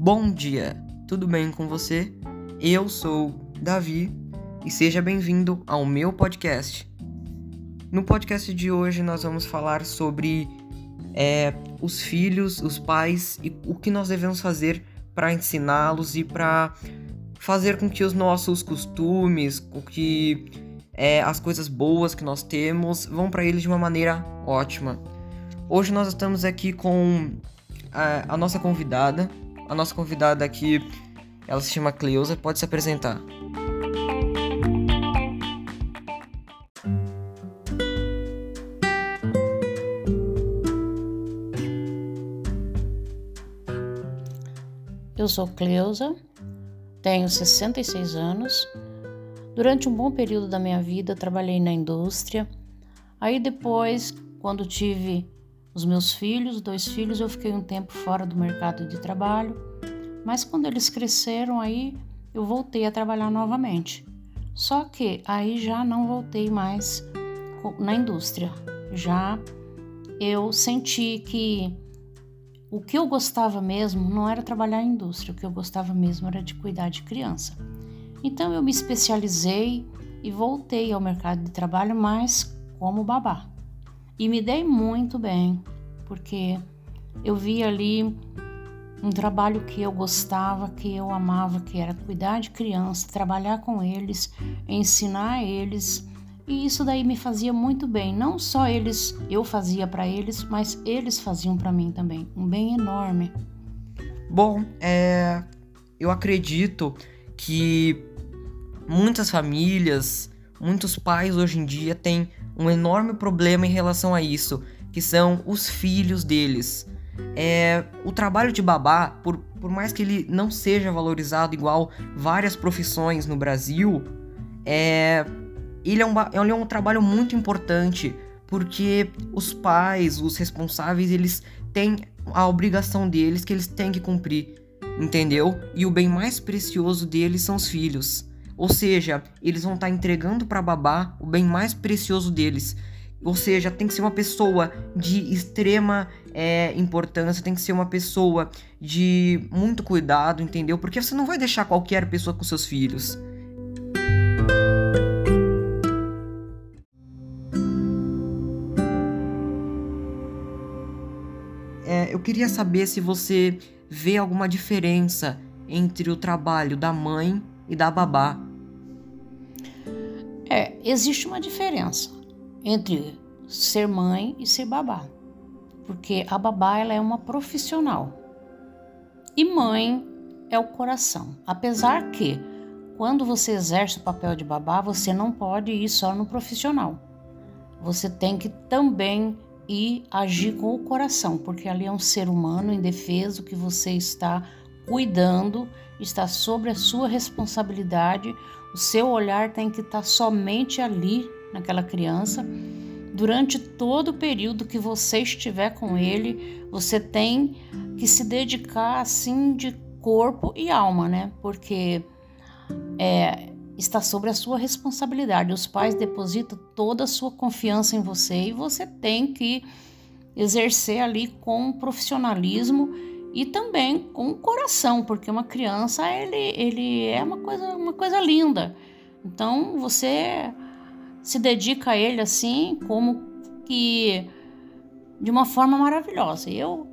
Bom dia, tudo bem com você? Eu sou Davi e seja bem-vindo ao meu podcast. No podcast de hoje nós vamos falar sobre é, os filhos, os pais e o que nós devemos fazer para ensiná-los e para fazer com que os nossos costumes, com que é, as coisas boas que nós temos vão para eles de uma maneira ótima. Hoje nós estamos aqui com a, a nossa convidada. A nossa convidada aqui, ela se chama Cleusa, pode se apresentar. Eu sou Cleusa, tenho 66 anos. Durante um bom período da minha vida, trabalhei na indústria. Aí depois, quando tive os meus filhos, dois filhos, eu fiquei um tempo fora do mercado de trabalho, mas quando eles cresceram aí, eu voltei a trabalhar novamente. Só que aí já não voltei mais na indústria. Já eu senti que o que eu gostava mesmo não era trabalhar em indústria, o que eu gostava mesmo era de cuidar de criança. Então eu me especializei e voltei ao mercado de trabalho mais como babá. E me dei muito bem, porque eu vi ali um trabalho que eu gostava, que eu amava, que era cuidar de criança, trabalhar com eles, ensinar eles. E isso daí me fazia muito bem. Não só eles, eu fazia para eles, mas eles faziam para mim também. Um bem enorme. Bom, é, eu acredito que muitas famílias, muitos pais hoje em dia têm um enorme problema em relação a isso, que são os filhos deles. É, o trabalho de babá, por, por mais que ele não seja valorizado igual várias profissões no Brasil, é, ele, é um, ele é um trabalho muito importante porque os pais, os responsáveis, eles têm a obrigação deles que eles têm que cumprir, entendeu? E o bem mais precioso deles são os filhos. Ou seja, eles vão estar tá entregando para babá o bem mais precioso deles. Ou seja, tem que ser uma pessoa de extrema é, importância, tem que ser uma pessoa de muito cuidado, entendeu? Porque você não vai deixar qualquer pessoa com seus filhos. É, eu queria saber se você vê alguma diferença entre o trabalho da mãe e da babá é, existe uma diferença entre ser mãe e ser babá. Porque a babá ela é uma profissional. E mãe é o coração. Apesar que quando você exerce o papel de babá, você não pode ir só no profissional. Você tem que também ir agir com o coração, porque ali é um ser humano indefeso que você está cuidando, está sobre a sua responsabilidade o seu olhar tem que estar somente ali, naquela criança. Durante todo o período que você estiver com ele, você tem que se dedicar assim de corpo e alma, né? Porque é, está sobre a sua responsabilidade. Os pais depositam toda a sua confiança em você e você tem que exercer ali com profissionalismo e também com o coração, porque uma criança ele, ele é uma coisa, uma coisa linda. Então você se dedica a ele assim como que de uma forma maravilhosa. Eu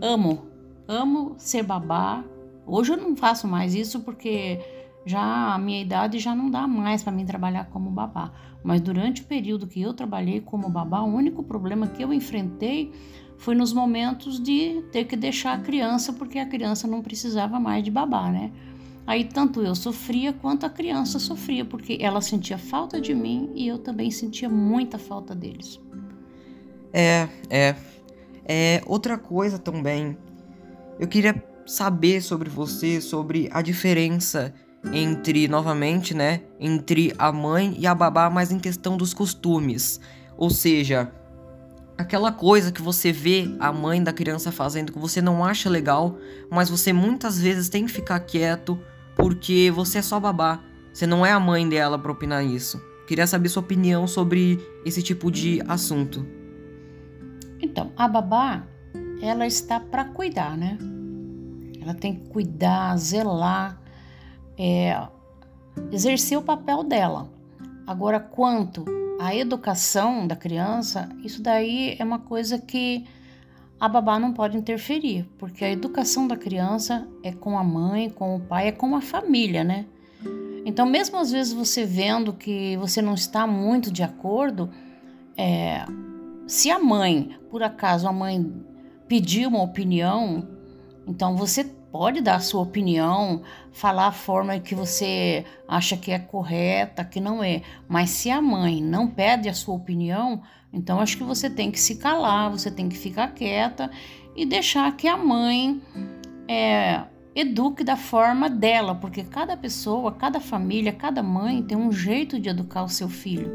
amo, amo ser babá. Hoje eu não faço mais isso porque já a minha idade já não dá mais para mim trabalhar como babá. Mas durante o período que eu trabalhei como babá, o único problema que eu enfrentei foi nos momentos de ter que deixar a criança porque a criança não precisava mais de babá, né? Aí tanto eu sofria quanto a criança sofria, porque ela sentia falta de mim e eu também sentia muita falta deles. É, é. É outra coisa também. Eu queria saber sobre você, sobre a diferença entre, novamente, né, entre a mãe e a babá, mas em questão dos costumes. Ou seja, aquela coisa que você vê a mãe da criança fazendo que você não acha legal, mas você muitas vezes tem que ficar quieto porque você é só babá. Você não é a mãe dela para opinar isso. Queria saber sua opinião sobre esse tipo de assunto. Então, a babá, ela está para cuidar, né? ela tem que cuidar, zelar, é, exercer o papel dela. Agora, quanto à educação da criança, isso daí é uma coisa que a babá não pode interferir, porque a educação da criança é com a mãe, com o pai, é com a família, né? Então, mesmo às vezes você vendo que você não está muito de acordo, é, se a mãe, por acaso a mãe pedir uma opinião, então você pode dar a sua opinião, falar a forma que você acha que é correta, que não é. Mas se a mãe não pede a sua opinião, então acho que você tem que se calar, você tem que ficar quieta e deixar que a mãe é, eduque da forma dela, porque cada pessoa, cada família, cada mãe tem um jeito de educar o seu filho,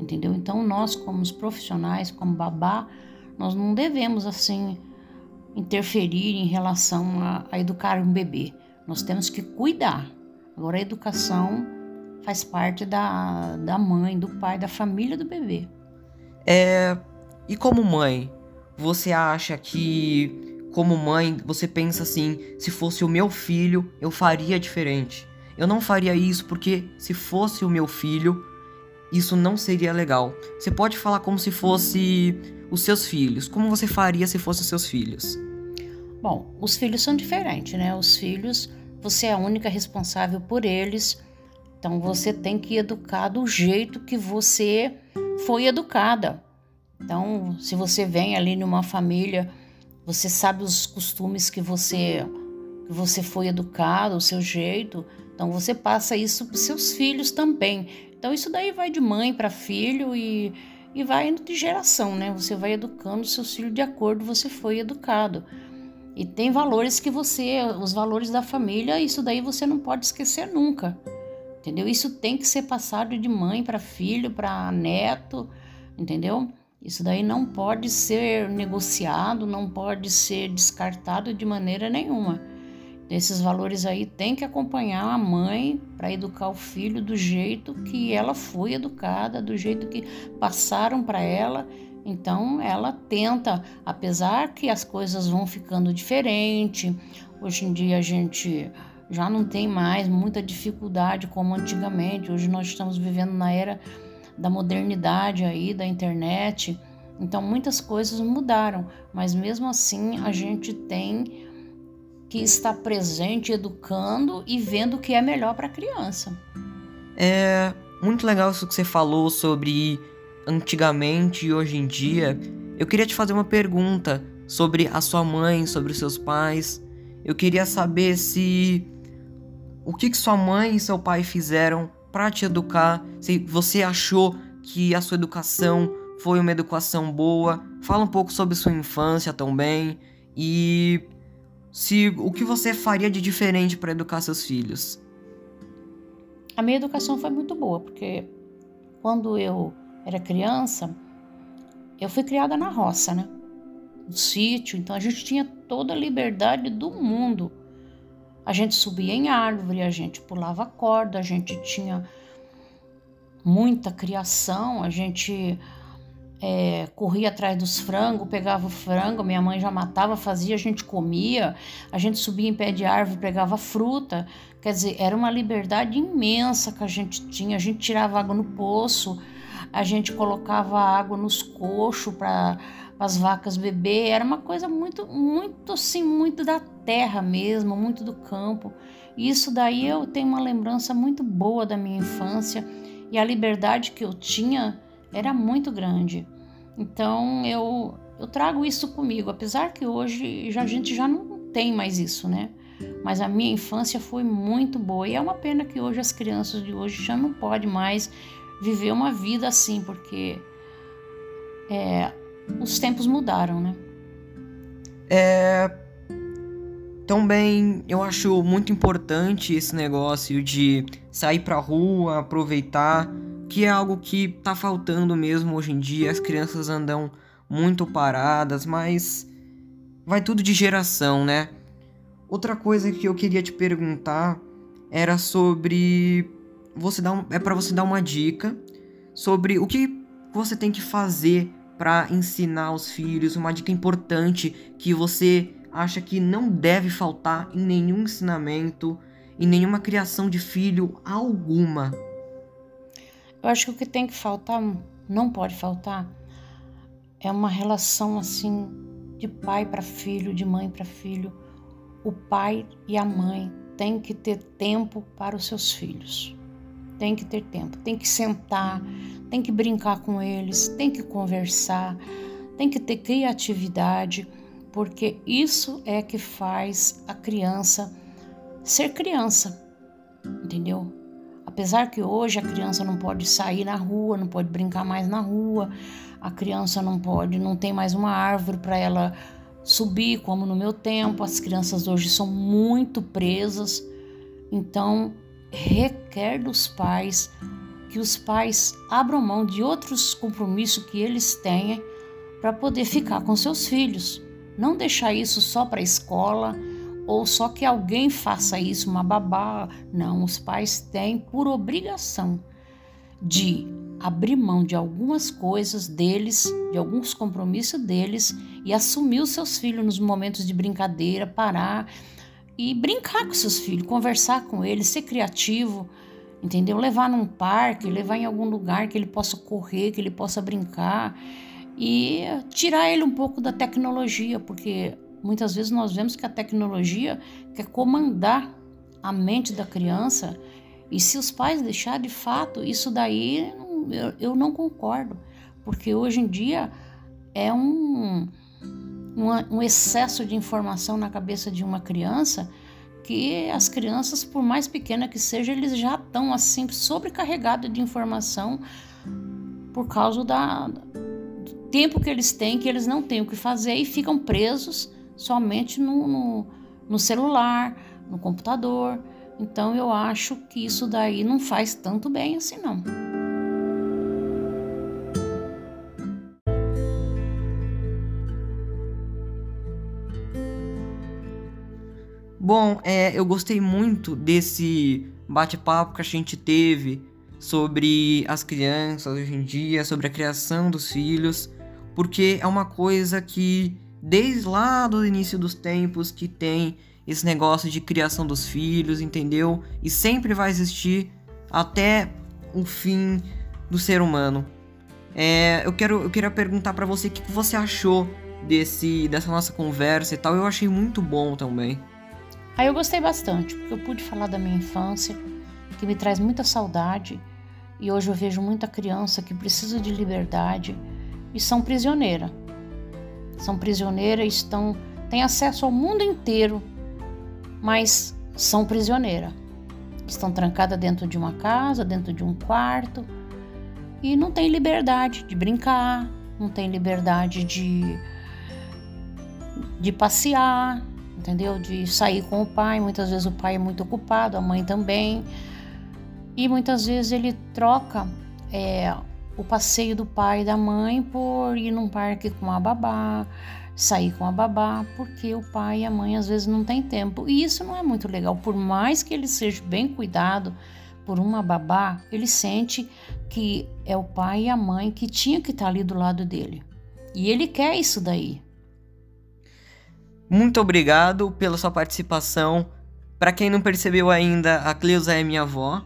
entendeu? Então nós, como os profissionais, como babá, nós não devemos assim interferir em relação a, a educar um bebê. Nós temos que cuidar. Agora a educação faz parte da, da mãe, do pai, da família do bebê. É, e como mãe, você acha que como mãe, você pensa assim: se fosse o meu filho, eu faria diferente. Eu não faria isso porque se fosse o meu filho, isso não seria legal. Você pode falar como se fosse os seus filhos. Como você faria se fossem seus filhos? Bom, os filhos são diferentes, né? Os filhos, você é a única responsável por eles. Então você tem que educar do jeito que você foi educada. Então, se você vem ali numa família você sabe os costumes que você que você foi educado, o seu jeito. Então você passa isso para seus filhos também. Então isso daí vai de mãe para filho e, e vai indo de geração, né? Você vai educando seus filhos de acordo você foi educado. E tem valores que você, os valores da família, isso daí você não pode esquecer nunca. Entendeu? Isso tem que ser passado de mãe para filho, para neto, entendeu? Isso daí não pode ser negociado, não pode ser descartado de maneira nenhuma. Esses valores aí tem que acompanhar a mãe para educar o filho do jeito que ela foi educada, do jeito que passaram para ela. Então ela tenta, apesar que as coisas vão ficando diferente. Hoje em dia a gente já não tem mais muita dificuldade como antigamente. Hoje nós estamos vivendo na era da modernidade aí, da internet. Então muitas coisas mudaram, mas mesmo assim a gente tem que estar presente, educando e vendo o que é melhor para a criança. É muito legal isso que você falou sobre antigamente e hoje em dia. Eu queria te fazer uma pergunta sobre a sua mãe, sobre os seus pais. Eu queria saber se o que, que sua mãe e seu pai fizeram para te educar, se você achou que a sua educação foi uma educação boa. Fala um pouco sobre sua infância também e se o que você faria de diferente para educar seus filhos. A minha educação foi muito boa, porque quando eu era criança, eu fui criada na roça, né? No sítio, então a gente tinha toda a liberdade do mundo a gente subia em árvore, a gente pulava corda, a gente tinha muita criação, a gente é, corria atrás dos frangos, pegava o frango, minha mãe já matava, fazia, a gente comia, a gente subia em pé de árvore, pegava fruta. Quer dizer, era uma liberdade imensa que a gente tinha. A gente tirava água no poço, a gente colocava água nos coxos para as vacas beber, era uma coisa muito, muito assim, muito da terra mesmo, muito do campo. Isso daí eu tenho uma lembrança muito boa da minha infância e a liberdade que eu tinha era muito grande. Então eu, eu trago isso comigo, apesar que hoje já, a gente já não tem mais isso, né? Mas a minha infância foi muito boa e é uma pena que hoje as crianças de hoje já não podem mais viver uma vida assim, porque é, os tempos mudaram, né? É. Também eu acho muito importante esse negócio de sair pra rua, aproveitar, que é algo que tá faltando mesmo hoje em dia. As crianças andam muito paradas, mas vai tudo de geração, né? Outra coisa que eu queria te perguntar era sobre você dar um, é para você dar uma dica sobre o que você tem que fazer para ensinar os filhos, uma dica importante que você acha que não deve faltar em nenhum ensinamento, em nenhuma criação de filho alguma? Eu acho que o que tem que faltar, não pode faltar, é uma relação assim de pai para filho, de mãe para filho. O pai e a mãe têm que ter tempo para os seus filhos. Tem que ter tempo, tem que sentar, tem que brincar com eles, tem que conversar, tem que ter criatividade, porque isso é que faz a criança ser criança, entendeu? Apesar que hoje a criança não pode sair na rua, não pode brincar mais na rua, a criança não pode, não tem mais uma árvore para ela subir, como no meu tempo, as crianças hoje são muito presas, então requer dos pais que os pais abram mão de outros compromissos que eles têm para poder ficar com seus filhos. Não deixar isso só para a escola ou só que alguém faça isso, uma babá. Não, os pais têm por obrigação de abrir mão de algumas coisas deles, de alguns compromissos deles e assumir os seus filhos nos momentos de brincadeira, parar e brincar com seus filhos, conversar com eles, ser criativo, entendeu? Levar num parque, levar em algum lugar que ele possa correr, que ele possa brincar e tirar ele um pouco da tecnologia, porque muitas vezes nós vemos que a tecnologia quer comandar a mente da criança e se os pais deixar de fato, isso daí eu, eu não concordo, porque hoje em dia é um, um, um excesso de informação na cabeça de uma criança que as crianças, por mais pequena que seja, eles já estão assim sobrecarregados de informação por causa da, do tempo que eles têm, que eles não têm o que fazer e ficam presos somente no, no, no celular, no computador. Então eu acho que isso daí não faz tanto bem assim não. Bom, é, eu gostei muito desse bate-papo que a gente teve sobre as crianças hoje em dia, sobre a criação dos filhos, porque é uma coisa que desde lá do início dos tempos que tem esse negócio de criação dos filhos, entendeu? E sempre vai existir até o fim do ser humano. É, eu quero eu queria perguntar para você o que você achou desse dessa nossa conversa e tal. Eu achei muito bom também. Aí eu gostei bastante, porque eu pude falar da minha infância, que me traz muita saudade, e hoje eu vejo muita criança que precisa de liberdade e são prisioneiras. São prisioneiras, estão têm acesso ao mundo inteiro, mas são prisioneiras. Estão trancadas dentro de uma casa, dentro de um quarto e não tem liberdade de brincar, não tem liberdade de de passear, entendeu? De sair com o pai. Muitas vezes o pai é muito ocupado, a mãe também. E muitas vezes ele troca é, o passeio do pai e da mãe por ir num parque com a babá, sair com a babá, porque o pai e a mãe às vezes não têm tempo. E isso não é muito legal. Por mais que ele seja bem cuidado por uma babá, ele sente que é o pai e a mãe que tinha que estar ali do lado dele. E ele quer isso daí. Muito obrigado pela sua participação. Para quem não percebeu ainda, a Cleusa é minha avó.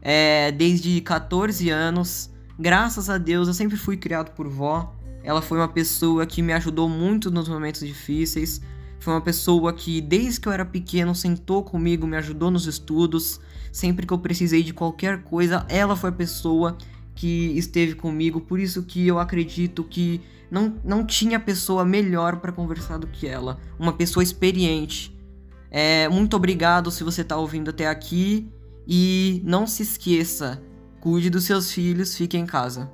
É, desde 14 anos, graças a Deus, eu sempre fui criado por vó. Ela foi uma pessoa que me ajudou muito nos momentos difíceis. Foi uma pessoa que, desde que eu era pequeno, sentou comigo, me ajudou nos estudos. Sempre que eu precisei de qualquer coisa, ela foi a pessoa que esteve comigo. Por isso que eu acredito que não, não tinha pessoa melhor para conversar do que ela. Uma pessoa experiente. É, muito obrigado se você está ouvindo até aqui. E não se esqueça, cuide dos seus filhos, fique em casa.